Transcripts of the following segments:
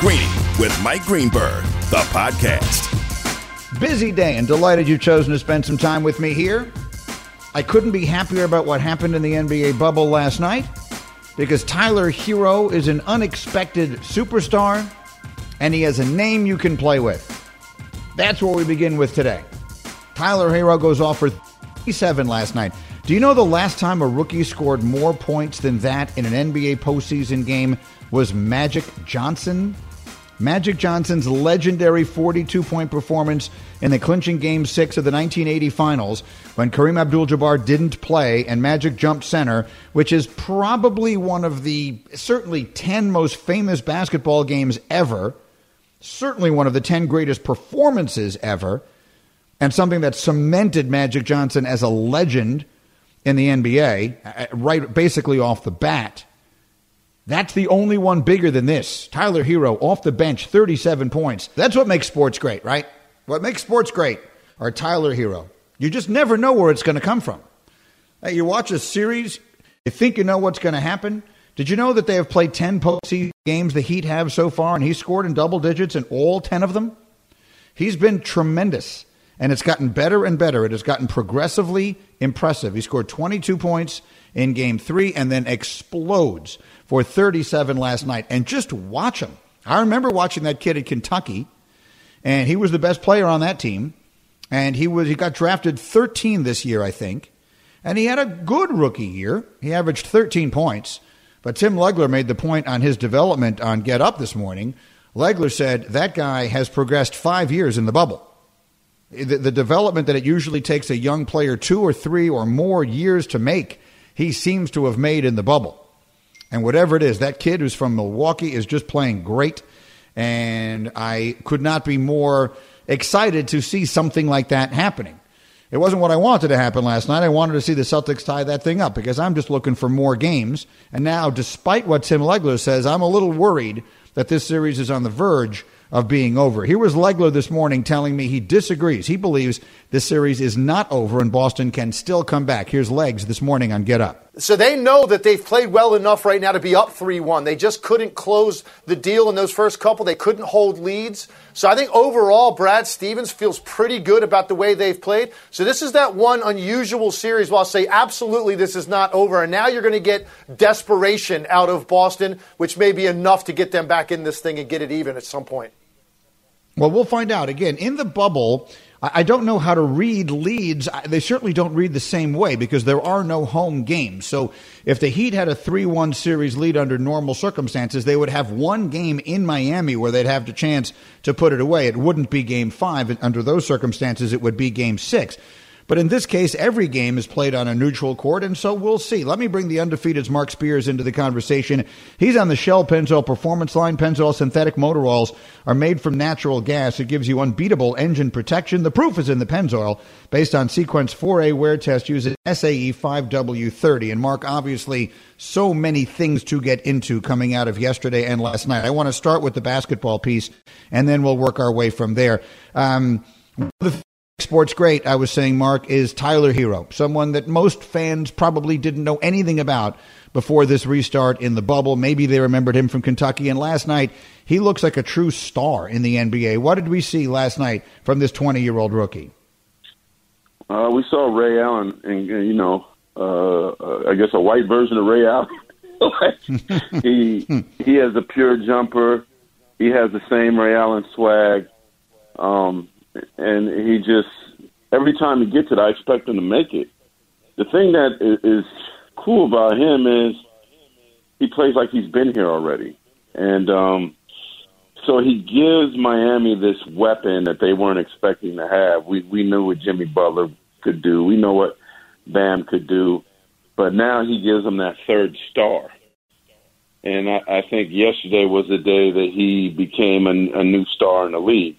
Greeny with Mike Greenberg, the podcast. Busy day and delighted you've chosen to spend some time with me here. I couldn't be happier about what happened in the NBA bubble last night because Tyler Herro is an unexpected superstar and he has a name you can play with. That's what we begin with today. Tyler Herro goes off for 37 last night. Do you know the last time a rookie scored more points than that in an NBA postseason game was Magic Johnson? Magic Johnson's legendary 42 point performance in the clinching game six of the 1980 finals when Kareem Abdul Jabbar didn't play and Magic jumped center, which is probably one of the certainly 10 most famous basketball games ever, certainly one of the 10 greatest performances ever, and something that cemented Magic Johnson as a legend in the NBA, uh, right basically off the bat. That's the only one bigger than this. Tyler Herro off the bench, 37 points. That's what makes sports great, right? What makes sports great are Tyler Herro. You just never know where it's going to come from. You watch a series, you think you know what's going to happen. Did you know that they have played 10 postseason games the Heat have so far, and he scored in double digits in all 10 of them? He's been tremendous, and it's gotten better and better. It has gotten progressively impressive. He scored 22 points in game three and then explodes for 37 last night. And just watch him. I remember watching that kid at Kentucky, and he was the best player on that team. And he was he got drafted 13 this year, I think. And he had a good rookie year. He averaged 13 points. But Tim Legler made the point on his development on Get Up this morning. Legler said that guy has progressed five years in the bubble. The, the development that it usually takes a young player two or three or more years to make, he seems to have made in the bubble. And whatever it is, that kid who's from Milwaukee is just playing great. And I could not be more excited to see something like that happening. It wasn't what I wanted to happen last night. I wanted to see the Celtics tie that thing up because I'm just looking for more games. And now, despite what Tim Legler says, I'm a little worried that this series is on the verge of being over. Here was Legler this morning telling me he disagrees. He believes this series is not over and Boston can still come back. Here's Legs this morning on Get Up. So they know that they've played well enough right now to be up 3 1. They just couldn't close the deal in those first couple. They couldn't hold leads. So I think overall, Brad Stevens feels pretty good about the way they've played. So this is that one unusual series where I'll say absolutely this is not over. And now you're going to get desperation out of Boston, which may be enough to get them back in this thing and get it even at some point. Well, we'll find out. Again, in the bubble, I don't know how to read leads. They certainly don't read the same way because there are no home games. So if the Heat had a 3 1 series lead under normal circumstances, they would have one game in Miami where they'd have the chance to put it away. It wouldn't be game five. Under those circumstances, it would be game six. But in this case, every game is played on a neutral court, and so we'll see. Let me bring the undefeated's Mark Spears into the conversation. He's on the Shell Pennzoil Performance line. Pennzoil synthetic motor oils are made from natural gas. It gives you unbeatable engine protection. The proof is in the Pennzoil, based on Sequence 4A wear test using SAE 5W30. And Mark, obviously, so many things to get into coming out of yesterday and last night. I want to start with the basketball piece, and then we'll work our way from there. Um, the Sports great, I was saying, Mark, is Tyler Herro, someone that most fans probably didn't know anything about before this restart in the bubble. Maybe they remembered him from Kentucky. And last night, he looks like a true star in the NBA. What did we see last night from this 20 year old rookie? Uh, we saw Ray Allen, and, you know, uh, I guess a white version of Ray Allen. he he has a pure jumper. He has the same Ray Allen swag. Um, and he just every time he gets it, I expect him to make it. The thing that is cool about him is he plays like he's been here already, and um, so he gives Miami this weapon that they weren't expecting to have. We we knew what Jimmy Butler could do. We know what Bam could do, but now he gives them that third star. And I, I think yesterday was the day that he became a, a new star in the league.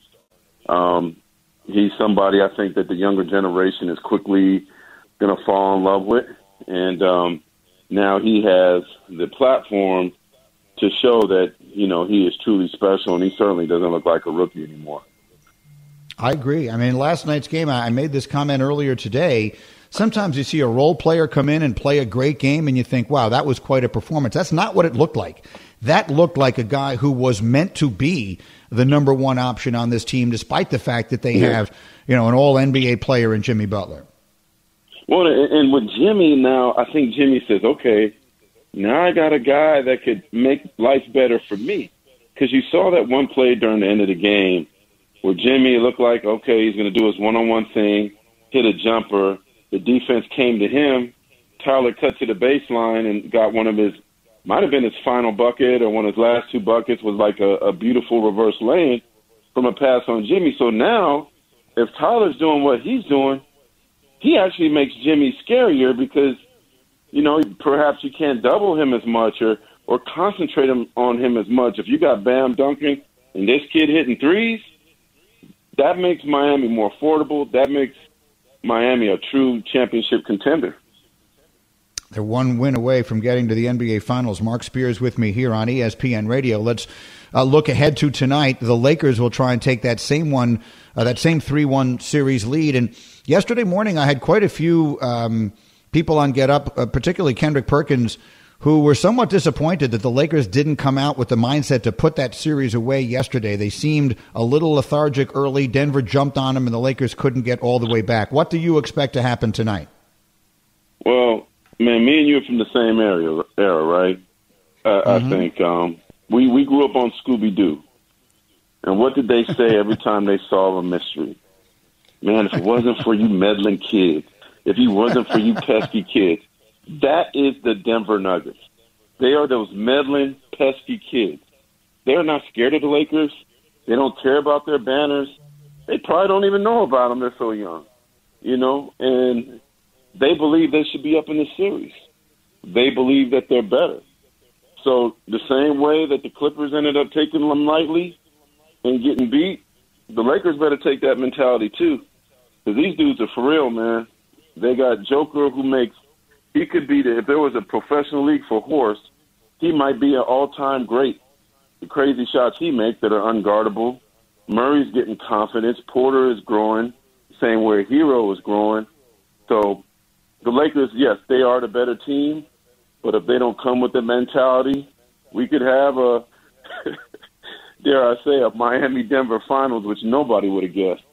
Um, he's somebody I think that the younger generation is quickly going to fall in love with, and um, now he has the platform to show that you know he is truly special, and he certainly doesn't look like a rookie anymore. I agree. I mean, last night's game, I made this comment earlier today. Sometimes you see a role player come in and play a great game and you think, wow, that was quite a performance. That's not what it looked like. That looked like a guy who was meant to be the number one option on this team, despite the fact that they yeah. have, you know, an all NBA player in Jimmy Butler. Well, and with Jimmy now, I think Jimmy says, okay, now I got a guy that could make life better for me. Because you saw that one play during the end of the game where Jimmy looked like, okay, he's going to do his one on one thing, hit a jumper. The defense came to him. Tyler cut to the baseline and got one of his, might have been his final bucket or one of his last two buckets was like a, a beautiful reverse lane from a pass on Jimmy. So now, if Tyler's doing what he's doing, he actually makes Jimmy scarier because, you know, perhaps you can't double him as much or, or concentrate him on him as much. If you got Bam dunking and this kid hitting threes, that makes Miami more affordable. That makes Miami a true championship contender. They're one win away from getting to the NBA Finals. Mark Spears with me here on ESPN Radio. Let's uh, look ahead to tonight. The Lakers will try and take that same one, uh, that same three-one series lead. And yesterday morning, I had quite a few um, people on Get Up, uh, particularly Kendrick Perkins, who were somewhat disappointed that the Lakers didn't come out with the mindset to put that series away yesterday. They seemed a little lethargic early. Denver jumped on them, and the Lakers couldn't get all the way back. What do you expect to happen tonight? Well, man, me and you are from the same area, era, right? Uh, mm-hmm. I think um, we we grew up on Scooby Doo, and what did they say every time they solve a mystery? Man, if it wasn't for you meddling kids, if it wasn't for you pesky kids, that is the Denver Nuggets. They are those meddling, pesky kids. They're not scared of the Lakers. They don't care about their banners. They probably don't even know about them. They're so young, you know, and they believe they should be up in the series. They believe that they're better. So the same way that the Clippers ended up taking them lightly and getting beat, the Lakers better take that mentality too, because these dudes are for real, man. They got Joker who makes he could be the if there was a professional league for horse, he might be an all time great. The crazy shots he makes that are unguardable. Murray's getting confidence. Porter is growing, same way Herro is growing. So the Lakers, yes, they are the better team, but if they don't come with the mentality, we could have a dare I say a Miami Denver finals, which nobody would have guessed.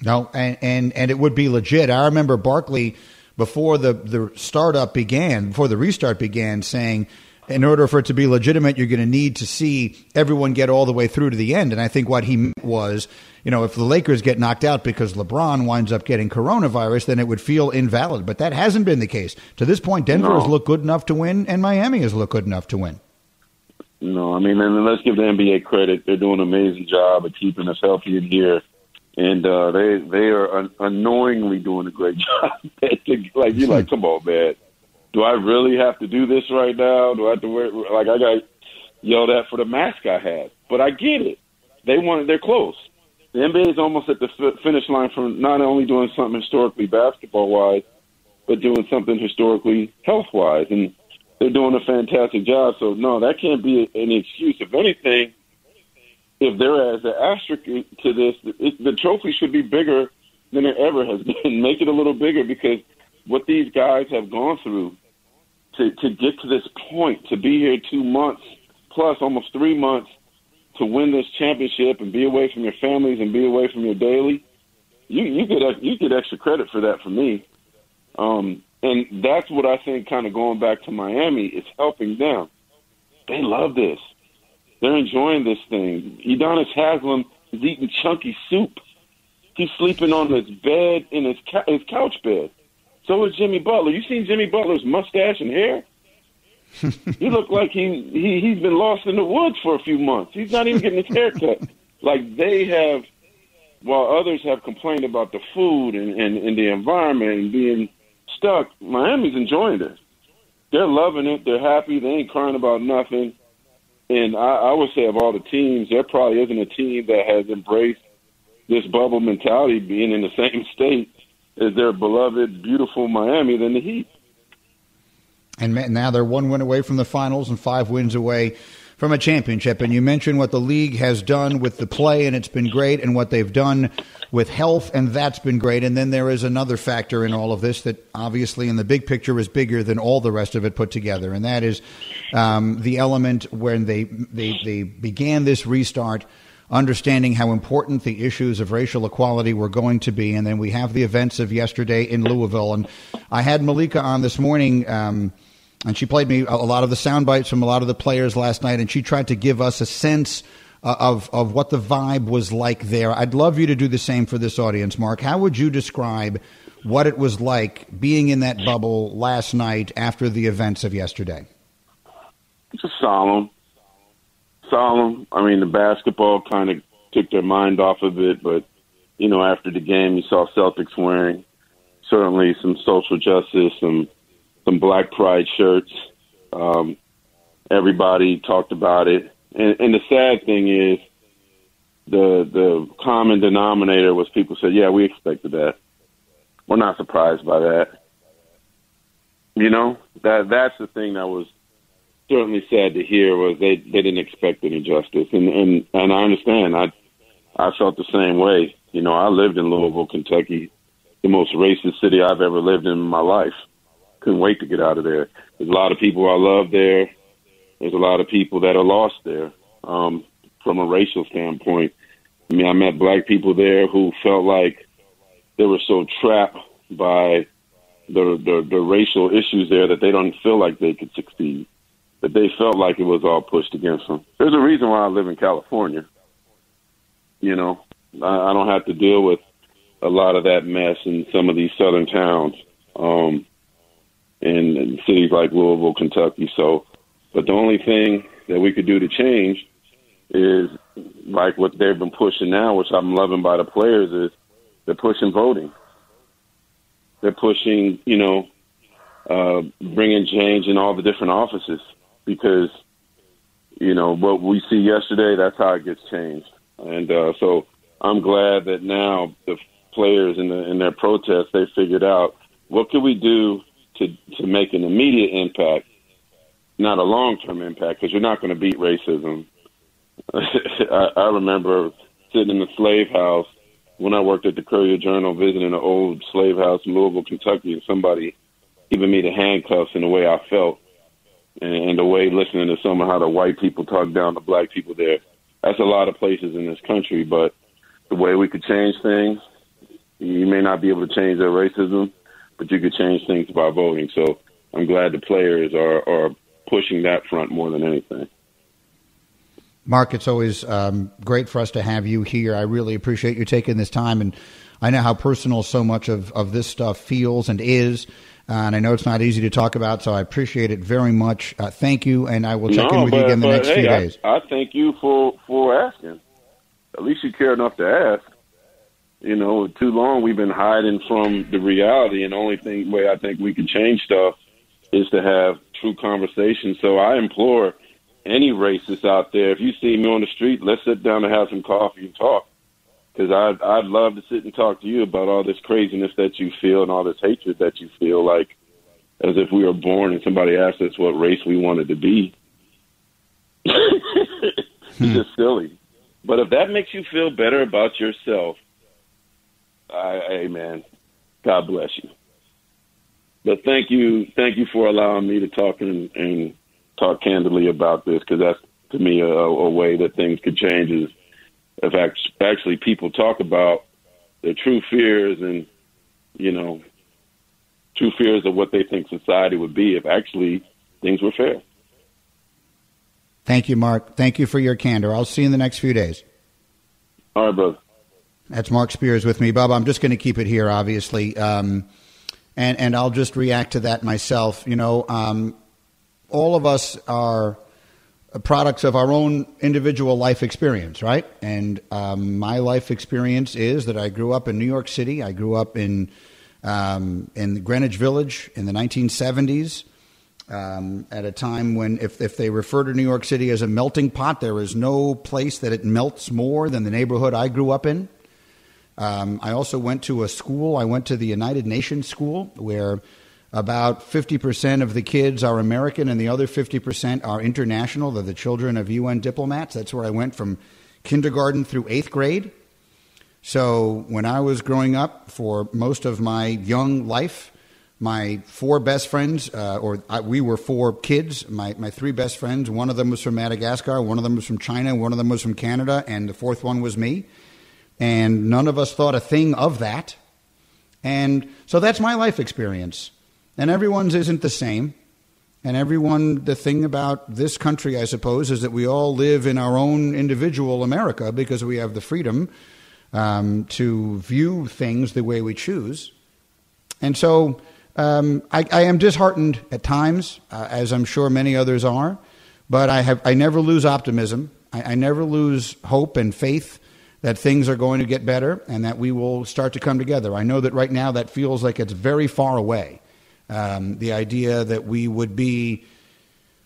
No, and, and and it would be legit. I remember Barkley before the, the startup began, before the restart began, saying, in order for it to be legitimate, you're going to need to see everyone get all the way through to the end. And I think what he meant was, you know, if the Lakers get knocked out because LeBron winds up getting coronavirus, then it would feel invalid. But that hasn't been the case. To this point, Denver no. has looked good enough to win, and Miami has looked good enough to win. No, I mean, and let's give the NBA credit. They're doing an amazing job of keeping us healthy in here and uh, they they are un- annoyingly doing a great job. like you're like, come on, man. Do I really have to do this right now? Do I have to wear like I got yelled at for the mask I had? But I get it. They want they're close. The NBA is almost at the f- finish line for not only doing something historically basketball wise, but doing something historically health wise, and they're doing a fantastic job. So no, that can't be any excuse. If anything, if there is an asterisk to this, it, the trophy should be bigger than it ever has been. Make it a little bigger because what these guys have gone through to to get to this point, to be here two months plus almost three months to win this championship and be away from your families and be away from your daily, you you get you get extra credit for that for me. Um, and that's what I think. Kind of going back to Miami, is helping them. They love this. They're enjoying this thing. Udonis Haslam is eating chunky soup. He's sleeping on his bed in his his couch bed. So is Jimmy Butler. You seen Jimmy Butler's mustache and hair? he looked like he, he he's been lost in the woods for a few months. He's not even getting his hair cut. like they have, while others have complained about the food and, and, and the environment and being stuck, Miami's enjoying this. They're loving it. They're happy. They ain't crying about nothing. And I, I would say of all the teams, there probably isn't a team that has embraced this bubble mentality, being in the same state as their beloved, beautiful Miami, than the Heat. And now they're one win away from the finals and five wins away from a championship. And you mentioned what the league has done with the play, and it's been great, and what they've done with health, and that's been great. And then there is another factor in all of this that obviously in the big picture is bigger than all the rest of it put together, and that is um, the element when they, they, they began this restart understanding how important the issues of racial equality were going to be. And then we have the events of yesterday in Louisville. And I had Malika on this morning. Um, and she played me a lot of the sound bites from a lot of the players last night, and she tried to give us a sense uh, of of what the vibe was like there. I'd love you to do the same for this audience, Mark. How would you describe what it was like being in that bubble last night after the events of yesterday? It's a solemn, solemn. I mean, the basketball kind of took their mind off of it, but you know, after the game, you saw Celtics wearing certainly some social justice, some some Black Pride shirts. Um, everybody talked about it, and, and the sad thing is, the the common denominator was people said, "Yeah, we expected that. We're not surprised by that." You know that that's the thing that was certainly sad to hear was they they didn't expect any justice, and and and I understand. I I felt the same way. You know, I lived in Louisville, Kentucky, the most racist city I've ever lived in, in my life couldn't wait to get out of there. There's a lot of people I love there. There's a lot of people that are lost there um, from a racial standpoint. I mean, I met black people there who felt like they were so trapped by the, the the racial issues there that they don't feel like they could succeed. That they felt like it was all pushed against them. There's a reason why I live in California. You know, I, I don't have to deal with a lot of that mess in some of these southern towns. Um, in, cities like Louisville, Kentucky. So, but the only thing that we could do to change is like what they've been pushing now, which I'm loving by the players, is they're pushing voting. They're pushing, you know, uh, bringing change in all the different offices because, you know, what we see yesterday, that's how it gets changed. And uh, so I'm glad that now the players in, the, in their protests, they figured out what could we do to to make an immediate impact, not a long term impact, because you're not going to beat racism. I, I remember sitting in the slave house when I worked at the Courier Journal, visiting an old slave house in Louisville, Kentucky, and somebody giving me the handcuffs and the way I felt, and, and the way listening to some of how the white people talk down to black people there. That's a lot of places in this country, but the way we could change things, you may not be able to change their racism, but you could change things by voting. So I'm glad the players are, are pushing that front more than anything. Mark, it's always um, great for us to have you here. I really appreciate you taking this time, and I know how personal so much of, of this stuff feels and is. Uh, and I know it's not easy to talk about, so I appreciate it very much. Uh, thank you, and I will check no, in with but, you again the next hey, few days. I, I thank you for for asking. At least you care enough to ask you know, too long we've been hiding from the reality, and the only thing way I think we can change stuff is to have true conversation. So I implore any racist out there, if you see me on the street, let's sit down and have some coffee and talk. Because I'd I'd love to sit and talk to you about all this craziness that you feel and all this hatred that you feel, like as if we were born and somebody asked us what race we wanted to be. it's just hmm. silly. But if that makes you feel better about yourself, I, hey God bless you. But thank you, thank you for allowing me to talk and, and talk candidly about this because that's to me a, a way that things could change. Is if actually people talk about their true fears and you know true fears of what they think society would be if actually things were fair. Thank you, Mark. Thank you for your candor. I'll see you in the next few days. All right, brother. That's Mark Spears with me, Bob. I'm just going to keep it here, obviously, um, and and I'll just react to that myself. You know, um, all of us are products of our own individual life experience, right? And um, my life experience is that I grew up in New York City. I grew up in um, in Greenwich Village in the 1970s. Um, at a time when, if, if they refer to New York City as a melting pot, there is no place that it melts more than the neighborhood I grew up in. Um, I also went to a school. I went to the United Nations school where About 50% of the kids are American, and the other 50% are international. They're the children of UN diplomats. That's where I went from kindergarten through eighth grade. So when I was growing up, for most of my young life, my four best friends, uh, or I, we were four kids, my, my three best friends, one of them was from Madagascar, one of them was from China, one of them was from Canada, and the fourth one was me. And none of us thought a thing of that. And so that's my life experience. And everyone's isn't the same. And everyone, the thing about this country, I suppose, is that we all live in our own individual America because we have the freedom um, to view things the way we choose. And so um, I, I, am disheartened at times, uh, as I'm sure many others are, but I, have, I never lose optimism. I, I never lose hope and faith that things are going to get better and that we will start to come together. I know that right now that feels like it's very far away. Um, the idea that we would be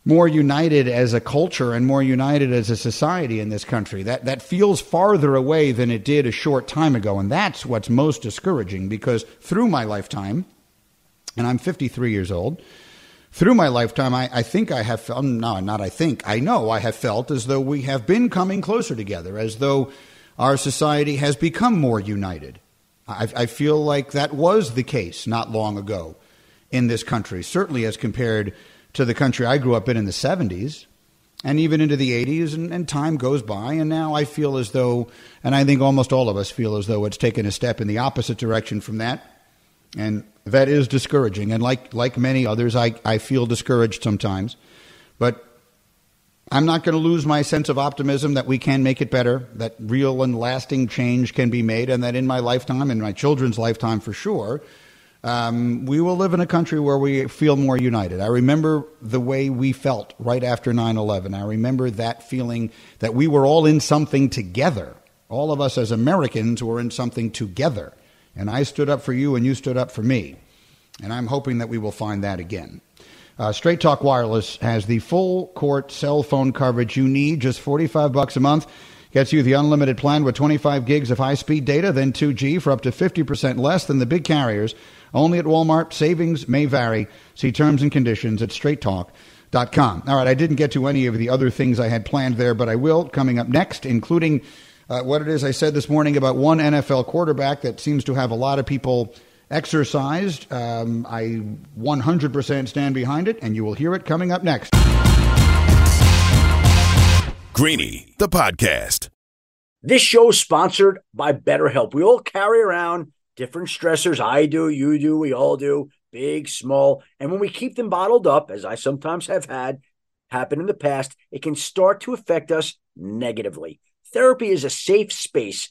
more united as a culture and more united as a society in this country. That, that feels farther away than it did a short time ago. And that's what's most discouraging because through my lifetime, and I'm 53 years old, through my lifetime, I, I think I have felt, no, not I think, I know I have felt as though we have been coming closer together, as though our society has become more united. I, I feel like that was the case not long ago in this country, certainly as compared to the country I grew up in in the 70s and even into the 80s, and, and, time goes by, and now I feel as though, and I think almost all of us feel as though it's taken a step in the opposite direction from that, and that is discouraging. And like like many others, I, I feel discouraged sometimes, but I'm not going to lose my sense of optimism that we can make it better, that real and lasting change can be made, and that in my lifetime, in my children's lifetime for sure, um, we will live in a country where we feel more united. I remember the way we felt right after 9 11. I remember that feeling that we were all in something together. All of us as Americans were in something together. And I stood up for you and you stood up for me. And I'm hoping that we will find that again. Uh, Straight Talk Wireless has the full court cell phone coverage you need, just 45 bucks a month. Gets you the unlimited plan with 25 gigs of high speed data, then 2G for up to 50% less than the big carriers. Only at Walmart. Savings may vary. See terms and conditions at straighttalk.com. All right, I didn't get to any of the other things I had planned there, but I will coming up next, including uh, what it is I said this morning about one NFL quarterback that seems to have a lot of people exercised. Um, I 100% stand behind it, and you will hear it coming up next. Greeny, the podcast. This show is sponsored by BetterHelp. We all carry around different stressors. I do, you do, we all do, big, small. And when we keep them bottled up, as I sometimes have had happen in the past, it can start to affect us negatively. Therapy is a safe space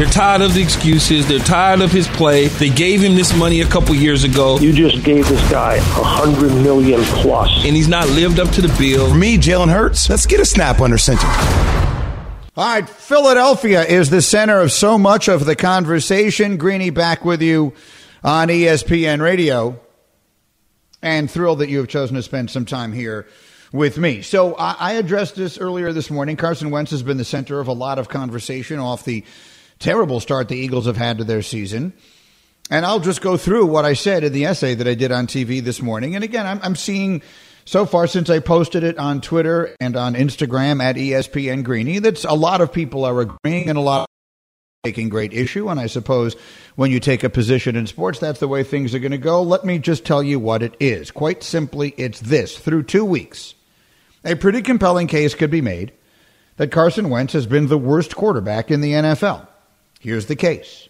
They're tired of the excuses. They're tired of his play. They gave him this money a couple years ago. You just gave this guy a hundred million plus, and he's not lived up to the bill. For me, Jalen Hurts. Let's get a snap under center. All right, Philadelphia is the center of so much of the conversation. Greeny back with you on ESPN Radio, and thrilled that you have chosen to spend some time here with me. So I, I addressed this earlier this morning. Carson Wentz has been the center of a lot of conversation off the terrible start the Eagles have had to their season. And I'll just go through what I said in the essay that I did on TV this morning. And again, I'm, I'm seeing So far, since I posted it on Twitter and on Instagram at ESPN Greeny, that's a lot of people are agreeing and a lot taking great issue. And I suppose when you take a position in sports, that's the way things are going to go. Let me just tell you what it is. Quite simply, it's this. Through two weeks, a pretty compelling case could be made that Carson Wentz has been the worst quarterback in the NFL. Here's the case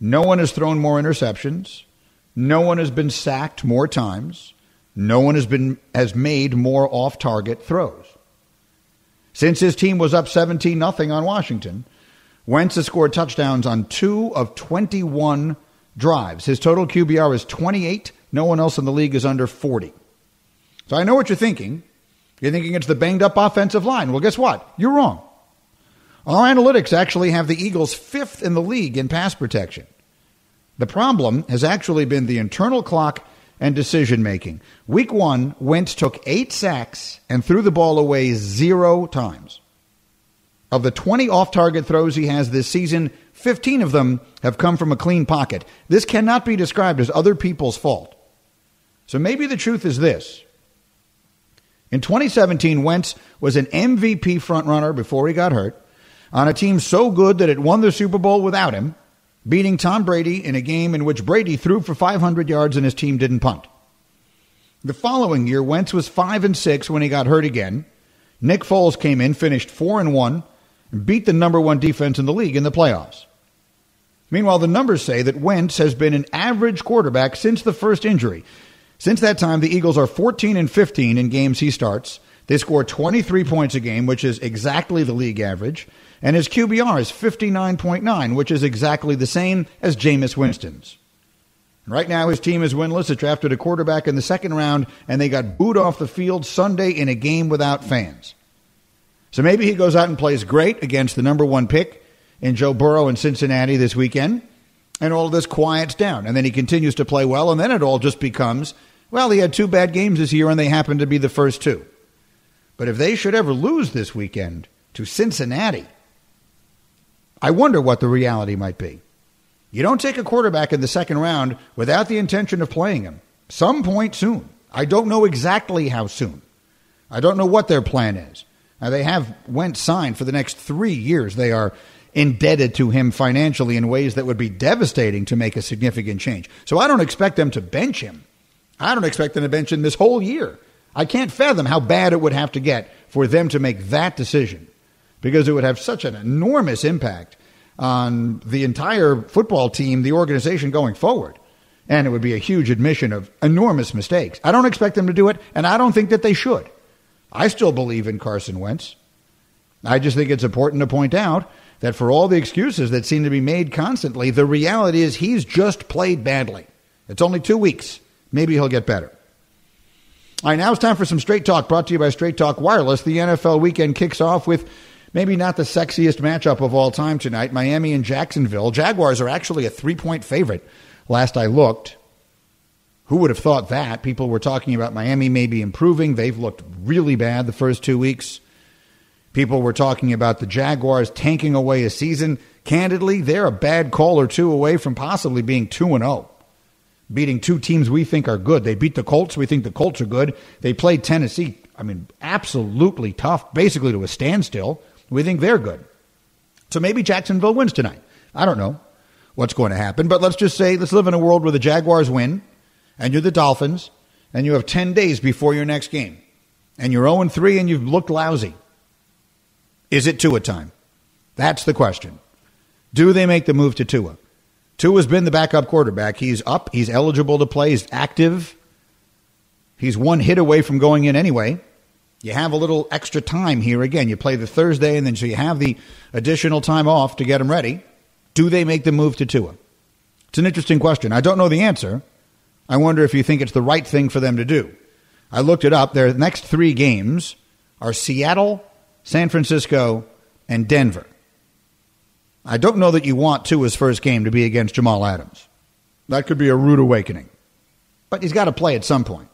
no one has thrown more interceptions, no one has been sacked more times. No one has been has made more off-target throws. Since his team was up 17 nothing on Washington, Wentz has scored touchdowns on 2 of 21 drives. His total QBR is 28. No one else in the league is under 40. So I know what you're thinking. You're thinking it's the banged up offensive line. Well, guess what? You're wrong. Our analytics actually have the Eagles fifth in the league in pass protection. The problem has actually been the internal clock and decision making. Week one, Wentz took eight sacks and threw the ball away zero times. Of the 20 off target throws he has this season, 15 of them have come from a clean pocket. This cannot be described as other people's fault. So maybe the truth is this. In 2017, Wentz was an MVP frontrunner before he got hurt on a team so good that it won the Super Bowl without him beating Tom Brady in a game in which Brady threw for 500 yards and his team didn't punt. The following year, Wentz was 5 and 6 when he got hurt again. Nick Foles came in, finished 4 and 1, and beat the number 1 defense in the league in the playoffs. Meanwhile, the numbers say that Wentz has been an average quarterback since the first injury. Since that time, the Eagles are 14 and 15 in games he starts. They score 23 points a game, which is exactly the league average and his QBR is 59.9, which is exactly the same as Jameis Winston's. Right now, his team is winless. It drafted a quarterback in the second round, and they got booed off the field Sunday in a game without fans. So maybe he goes out and plays great against the number one pick in Joe Burrow in Cincinnati this weekend, and all of this quiets down. And then he continues to play well, and then it all just becomes well, he had two bad games this year, and they happen to be the first two. But if they should ever lose this weekend to Cincinnati, I wonder what the reality might be. You don't take a quarterback in the second round without the intention of playing him. Some point soon. I don't know exactly how soon. I don't know what their plan is. Now they have Wentz signed for the next three years. They are indebted to him financially in ways that would be devastating to make a significant change. So I don't expect them to bench him. I don't expect them to bench him this whole year. I can't fathom how bad it would have to get for them to make that decision because it would have such an enormous impact on the entire football team, the organization going forward. And it would be a huge admission of enormous mistakes. I don't expect them to do it, and I don't think that they should. I still believe in Carson Wentz. I just think it's important to point out that for all the excuses that seem to be made constantly, the reality is he's just played badly. It's only two weeks. Maybe he'll get better. All right, now it's time for some Straight Talk brought to you by Straight Talk Wireless. The NFL weekend kicks off with maybe not the sexiest matchup of all time tonight. Miami and Jacksonville. Jaguars are actually a three point favorite last I looked. Who would have thought that? People were talking about Miami maybe improving. They've looked really bad the first two weeks. People were talking about the Jaguars tanking away a season. Candidly, they're a bad call or two away from possibly being 2 and 0. Beating two teams we think are good. They beat the Colts. We think the Colts are good. They played Tennessee, I mean, absolutely tough, basically to a standstill. We think they're good. So maybe Jacksonville wins tonight. I don't know what's going to happen, but let's just say let's live in a world where the Jaguars win and you're the Dolphins and you have 10 days before your next game and you're 0 3 and you've looked lousy. Is it Tua time? That's the question. Do they make the move to Tua? Tua's been the backup quarterback. He's up. He's eligible to play. He's active. He's one hit away from going in anyway. You have a little extra time here. Again, you play the Thursday, and then so you have the additional time off to get them ready. Do they make the move to Tua? It's an interesting question. I don't know the answer. I wonder if you think it's the right thing for them to do. I looked it up. Their next three games are Seattle, San Francisco, and Denver. I don't know that you want Tua's first game to be against Jamal Adams. That could be a rude awakening. But he's got to play at some point.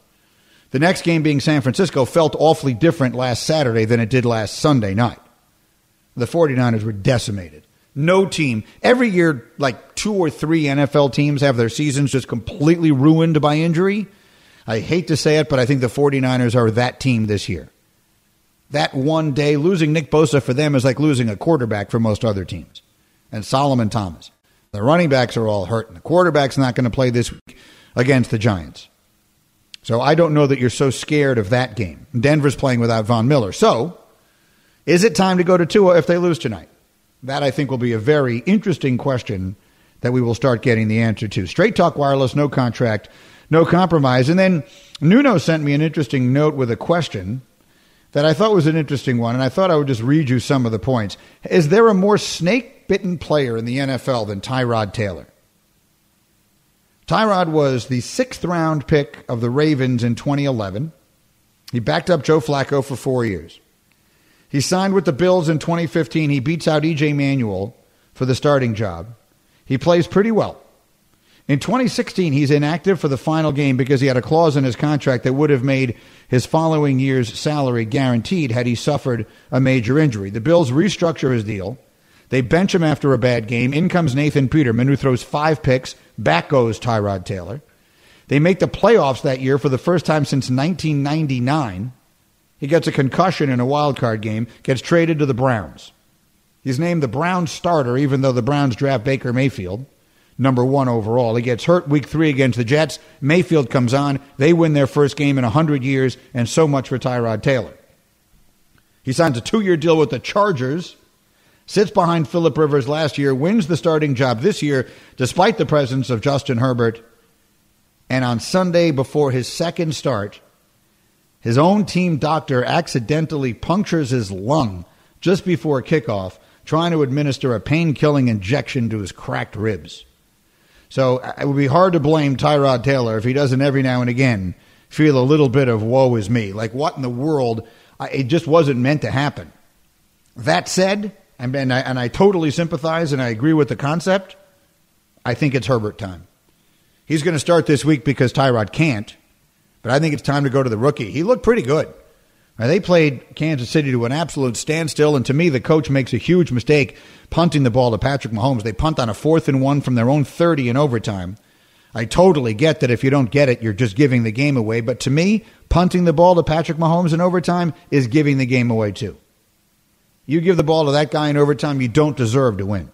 The next game being San Francisco felt awfully different last Saturday than it did last Sunday night. The 49ers were decimated. No team. Every year, like two or three NFL teams have their seasons just completely ruined by injury. I hate to say it, but I think the 49ers are that team this year. That one day, losing Nick Bosa for them is like losing a quarterback for most other teams. And Solomon Thomas. The running backs are all hurt, and the quarterback's not going to play this week against the Giants. So I don't know that you're so scared of that game. Denver's playing without Von Miller. So, is it time to go to Tua if they lose tonight? That I think will be a very interesting question that we will start getting the answer to. Straight Talk Wireless, no contract, no compromise. And then Nuno sent me an interesting note with a question that I thought was an interesting one, and I thought I would just read you some of the points. Is there a more snake bitten player in the NFL than Tyrod Taylor? Tyrod was the sixth round pick of the Ravens in 2011. He backed up Joe Flacco for four years. He signed with the Bills in 2015. He beats out EJ Manuel for the starting job. He plays pretty well. In 2016, he's inactive for the final game because he had a clause in his contract that would have made his following year's salary guaranteed had he suffered a major injury. The Bills restructure his deal. They bench him after a bad game. In comes Nathan Peterman, who throws five picks. Back goes Tyrod Taylor. They make the playoffs that year for the first time since 1999. He gets a concussion in a wild card game, gets traded to the Browns. He's named the Browns starter, even though the Browns draft Baker Mayfield, number one overall. He gets hurt week three against the Jets. Mayfield comes on. They win their first game in 100 years, and so much for Tyrod Taylor. He signs a two year deal with the Chargers, sits behind Philip Rivers last year, wins the starting job this year, despite the presence of Justin Herbert. And on Sunday, before his second start, his own team doctor accidentally punctures his lung just before kickoff trying to administer a pain killing injection to his cracked ribs. So uh, it would be hard to blame Tyrod Taylor if he doesn't every now and again feel a little bit of woe is me. Like, what in the world? It just wasn't meant to happen. That said, and, I, and I totally sympathize and I agree with the concept, I think it's Herbert time. He's going to start this week because Tyrod can't, but I think it's time to go to the rookie. He looked pretty good. Now, they played Kansas City to an absolute standstill, and to me, the coach makes a huge mistake punting the ball to Patrick Mahomes. They punt on a fourth and one from their own 30 in overtime. I totally get that if you don't get it, you're just giving the game away. But to me, punting the ball to Patrick Mahomes in overtime is giving the game away too. You give the ball to that guy in overtime, you don't deserve to win.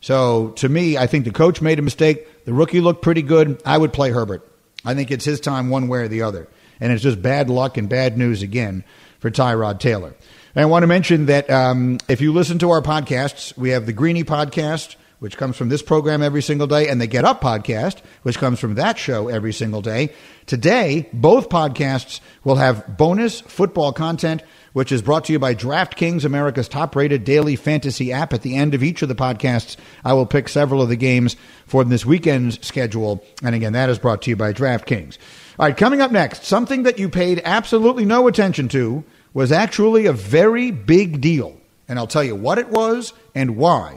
So to me, I think the coach made a mistake. The rookie looked pretty good. I would play Herbert. I think it's his time one way or the other and it's just bad luck and bad news again for Tyrod Taylor. And I want to mention that um, if you listen to our podcasts, we have the Greeny podcast, which comes from this program every single day, and the Get Up podcast, which comes from that show every single day. Today, both podcasts will have bonus football content, which is brought to you by DraftKings, America's top rated daily fantasy app. At the end of each of the podcasts, I will pick several of the games for this weekend's schedule. And again, that is brought to you by DraftKings. All right, coming up next, something that you paid absolutely no attention to was actually a very big deal. And I'll tell you what it was and why.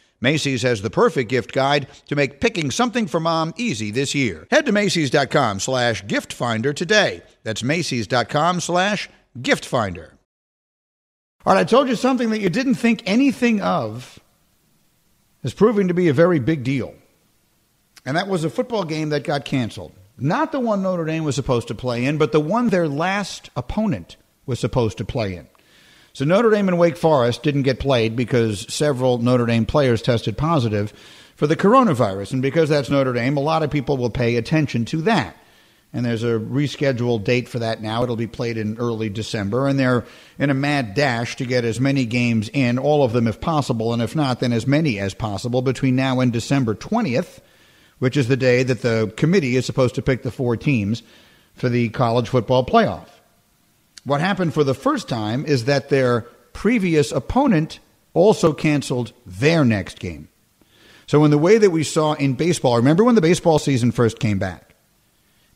Macy's has the perfect gift guide to make picking something for mom easy this year. Head to Macy's.com slash gift finder today. That's Macy's.com slash gift finder. All right, I told you something that you didn't think anything of is proving to be a very big deal. And that was a football game that got canceled. Not the one Notre Dame was supposed to play in, but the one their last opponent was supposed to play in. So Notre Dame and Wake Forest didn't get played because several Notre Dame players tested positive for the coronavirus. And because that's Notre Dame, a lot of people will pay attention to that. And there's a rescheduled date for that now. It'll be played in early December. And they're in a mad dash to get as many games in, all of them if possible. And if not, then as many as possible between now and December 20th, which is the day that the committee is supposed to pick the four teams for the college football playoff. What happened for the first time is that their previous opponent also canceled their next game. So, in the way that we saw in baseball, remember when the baseball season first came back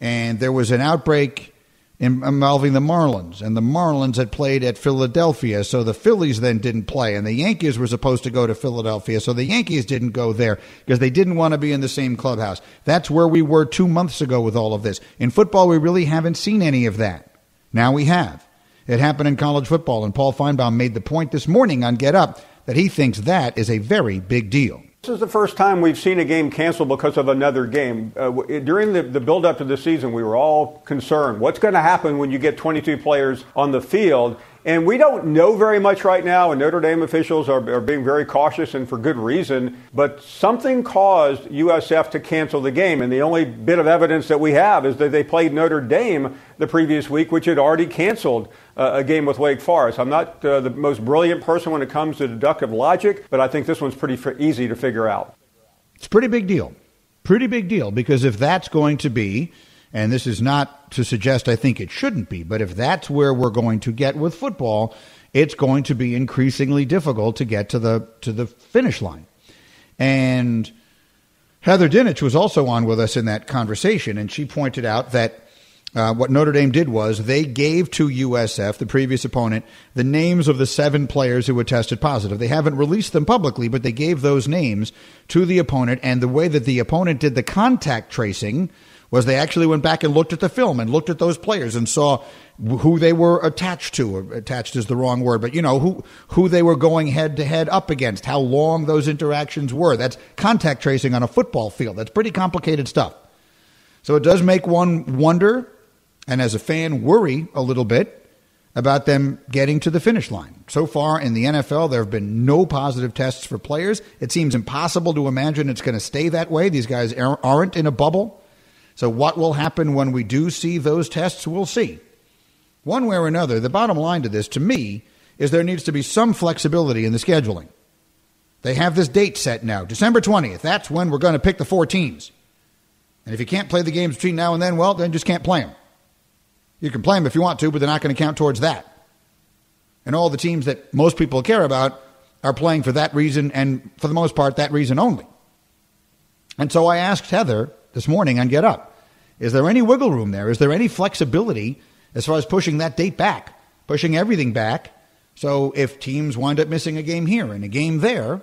and there was an outbreak involving the Marlins, and the Marlins had played at Philadelphia, so the Phillies then didn't play, and the Yankees were supposed to go to Philadelphia, so the Yankees didn't go there because they didn't want to be in the same clubhouse. That's where we were two months ago with all of this. In football, we really haven't seen any of that. Now we have. It happened in college football, and Paul Finebaum made the point this morning on Get Up that he thinks that is a very big deal. This is the first time we've seen a game canceled because of another game. Uh, during the, the build up to the season, we were all concerned. What's going to happen when you get 22 players on the field? And we don't know very much right now, and Notre Dame officials are, are, being very cautious and for good reason. But something caused USF to cancel the game. And the only bit of evidence that we have is that they played Notre Dame the previous week, which had already canceled uh, a game with Wake Forest. I'm not uh, the most brilliant person when it comes to deductive logic, but I think this one's pretty easy to figure out. It's a pretty big deal. Pretty big deal because if that's going to be and this is not to suggest I think it shouldn't be, but if that's where we're going to get with football, it's going to be increasingly difficult to get to the to the finish line. And Heather Dinich was also on with us in that conversation, and she pointed out that uh, what Notre Dame did was they gave to USF, the previous opponent, the names of the seven players who had tested positive. They haven't released them publicly, but they gave those names to the opponent. And the way that the opponent did the contact tracing was they actually went back and looked at the film and looked at those players and saw who they were attached to. Uh, attached is the wrong word, but you know who who they were going head to head up against, how long those interactions were. That's contact tracing on a football field. That's pretty complicated stuff. So it does make one wonder, and as a fan, worry a little bit about them getting to the finish line. So far in the NFL, there have been no positive tests for players. It seems impossible to imagine it's going to stay that way. These guys aren't in a bubble. So, what will happen when we do see those tests, we'll see. One way or another, the bottom line to this, to me, is there needs to be some flexibility in the scheduling. They have this date set now, December 20th. That's when we're going to pick the four teams. And if you can't play the games between now and then, well, then just can't play them. You can play them if you want to, but they're not going to count towards that. And all the teams that most people care about are playing for that reason, and for the most part, that reason only. And so I asked Heather this morning on Get Up. Is there any wiggle room there? Is there any flexibility as far as pushing that date back, pushing everything back? So if teams wind up missing a game here and a game there,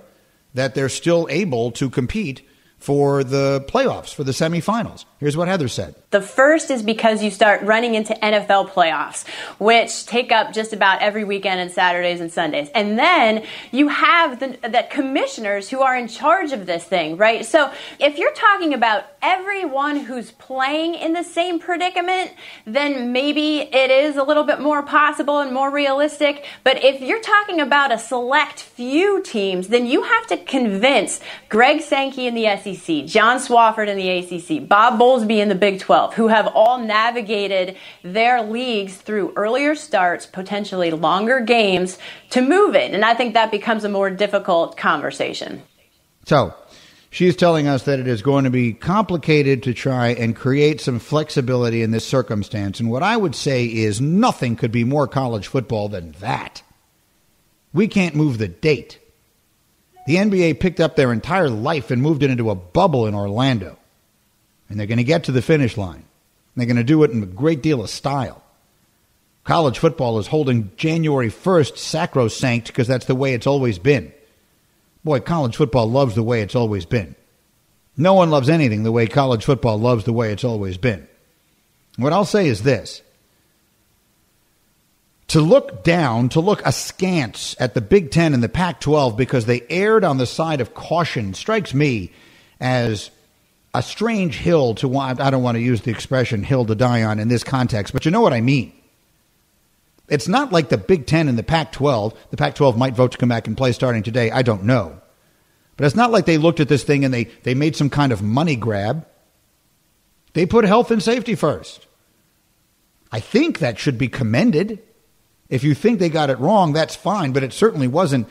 that they're still able to compete for the playoffs, for the semifinals. Here's what Heather said. The first is because you start running into NFL playoffs, which take up just about every weekend and Saturdays and Sundays. And then you have the, the commissioners who are in charge of this thing, right? So if you're talking about everyone who's playing in the same predicament, then maybe it is a little bit more possible and more realistic. But if you're talking about a select few teams, then you have to convince Greg Sankey in the SEC, John Swofford in the ACC, Bob Bowlesby in the Big 12, who have all navigated their leagues through earlier starts, potentially longer games, to move it. And I think that becomes a more difficult conversation. So, she's telling us that it is going to be complicated to try and create some flexibility in this circumstance. And what I would say is nothing could be more college football than that. We can't move the date. The NBA picked up their entire life and moved it into a bubble in Orlando. And they're going to get to the finish line. They're going to do it in a great deal of style. College football is holding January 1st sacrosanct because that's the way it's always been. Boy, college football loves the way it's always been. No one loves anything the way college football loves the way it's always been. What I'll say is this to look down, to look askance at the Big Ten and the Pac 12 because they erred on the side of caution strikes me as a strange hill to want. I don't want to use the expression hill to die on in this context, but you know what I mean. It's not like the Big Ten and the Pac 12. The Pac 12 might vote to come back and play starting today. I don't know. But it's not like they looked at this thing and they, they made some kind of money grab. They put health and safety first. I think that should be commended. If you think they got it wrong, that's fine, but it certainly wasn't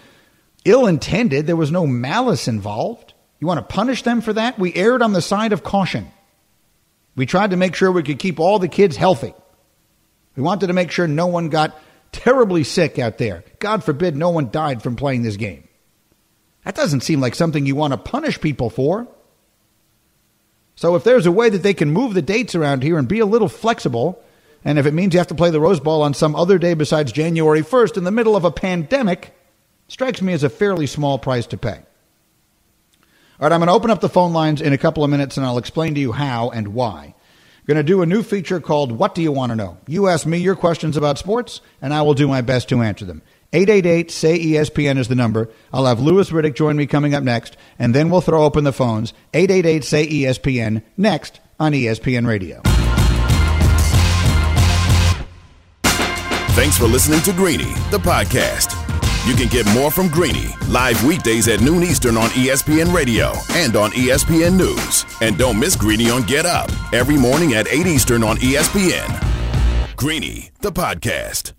ill intended. There was no malice involved. You want to punish them for that? We erred on the side of caution. We tried to make sure we could keep all the kids healthy. We wanted to make sure no one got terribly sick out there. God forbid no one died from playing this game. That doesn't seem like something you want to punish people for. So if there's a way that they can move the dates around here and be a little flexible, and if it means you have to play the Rose Bowl on some other day besides January 1st in the middle of a pandemic, strikes me as a fairly small price to pay. All right, I'm going to open up the phone lines in a couple of minutes and I'll explain to you how and why. I'm going to do a new feature called What Do You Want to Know? You ask me your questions about sports, and I will do my best to answer them. 888 say ESPN is the number. I'll have Louis Riddick join me coming up next, and then we'll throw open the phones. 888 say ESPN next on ESPN Radio. Thanks for listening to Greeny, the podcast. You can get more from Greeny live weekdays at noon Eastern on ESPN Radio and on ESPN News. And don't miss Greeny on Get Up every morning at 8 Eastern on ESPN. Greeny, the podcast.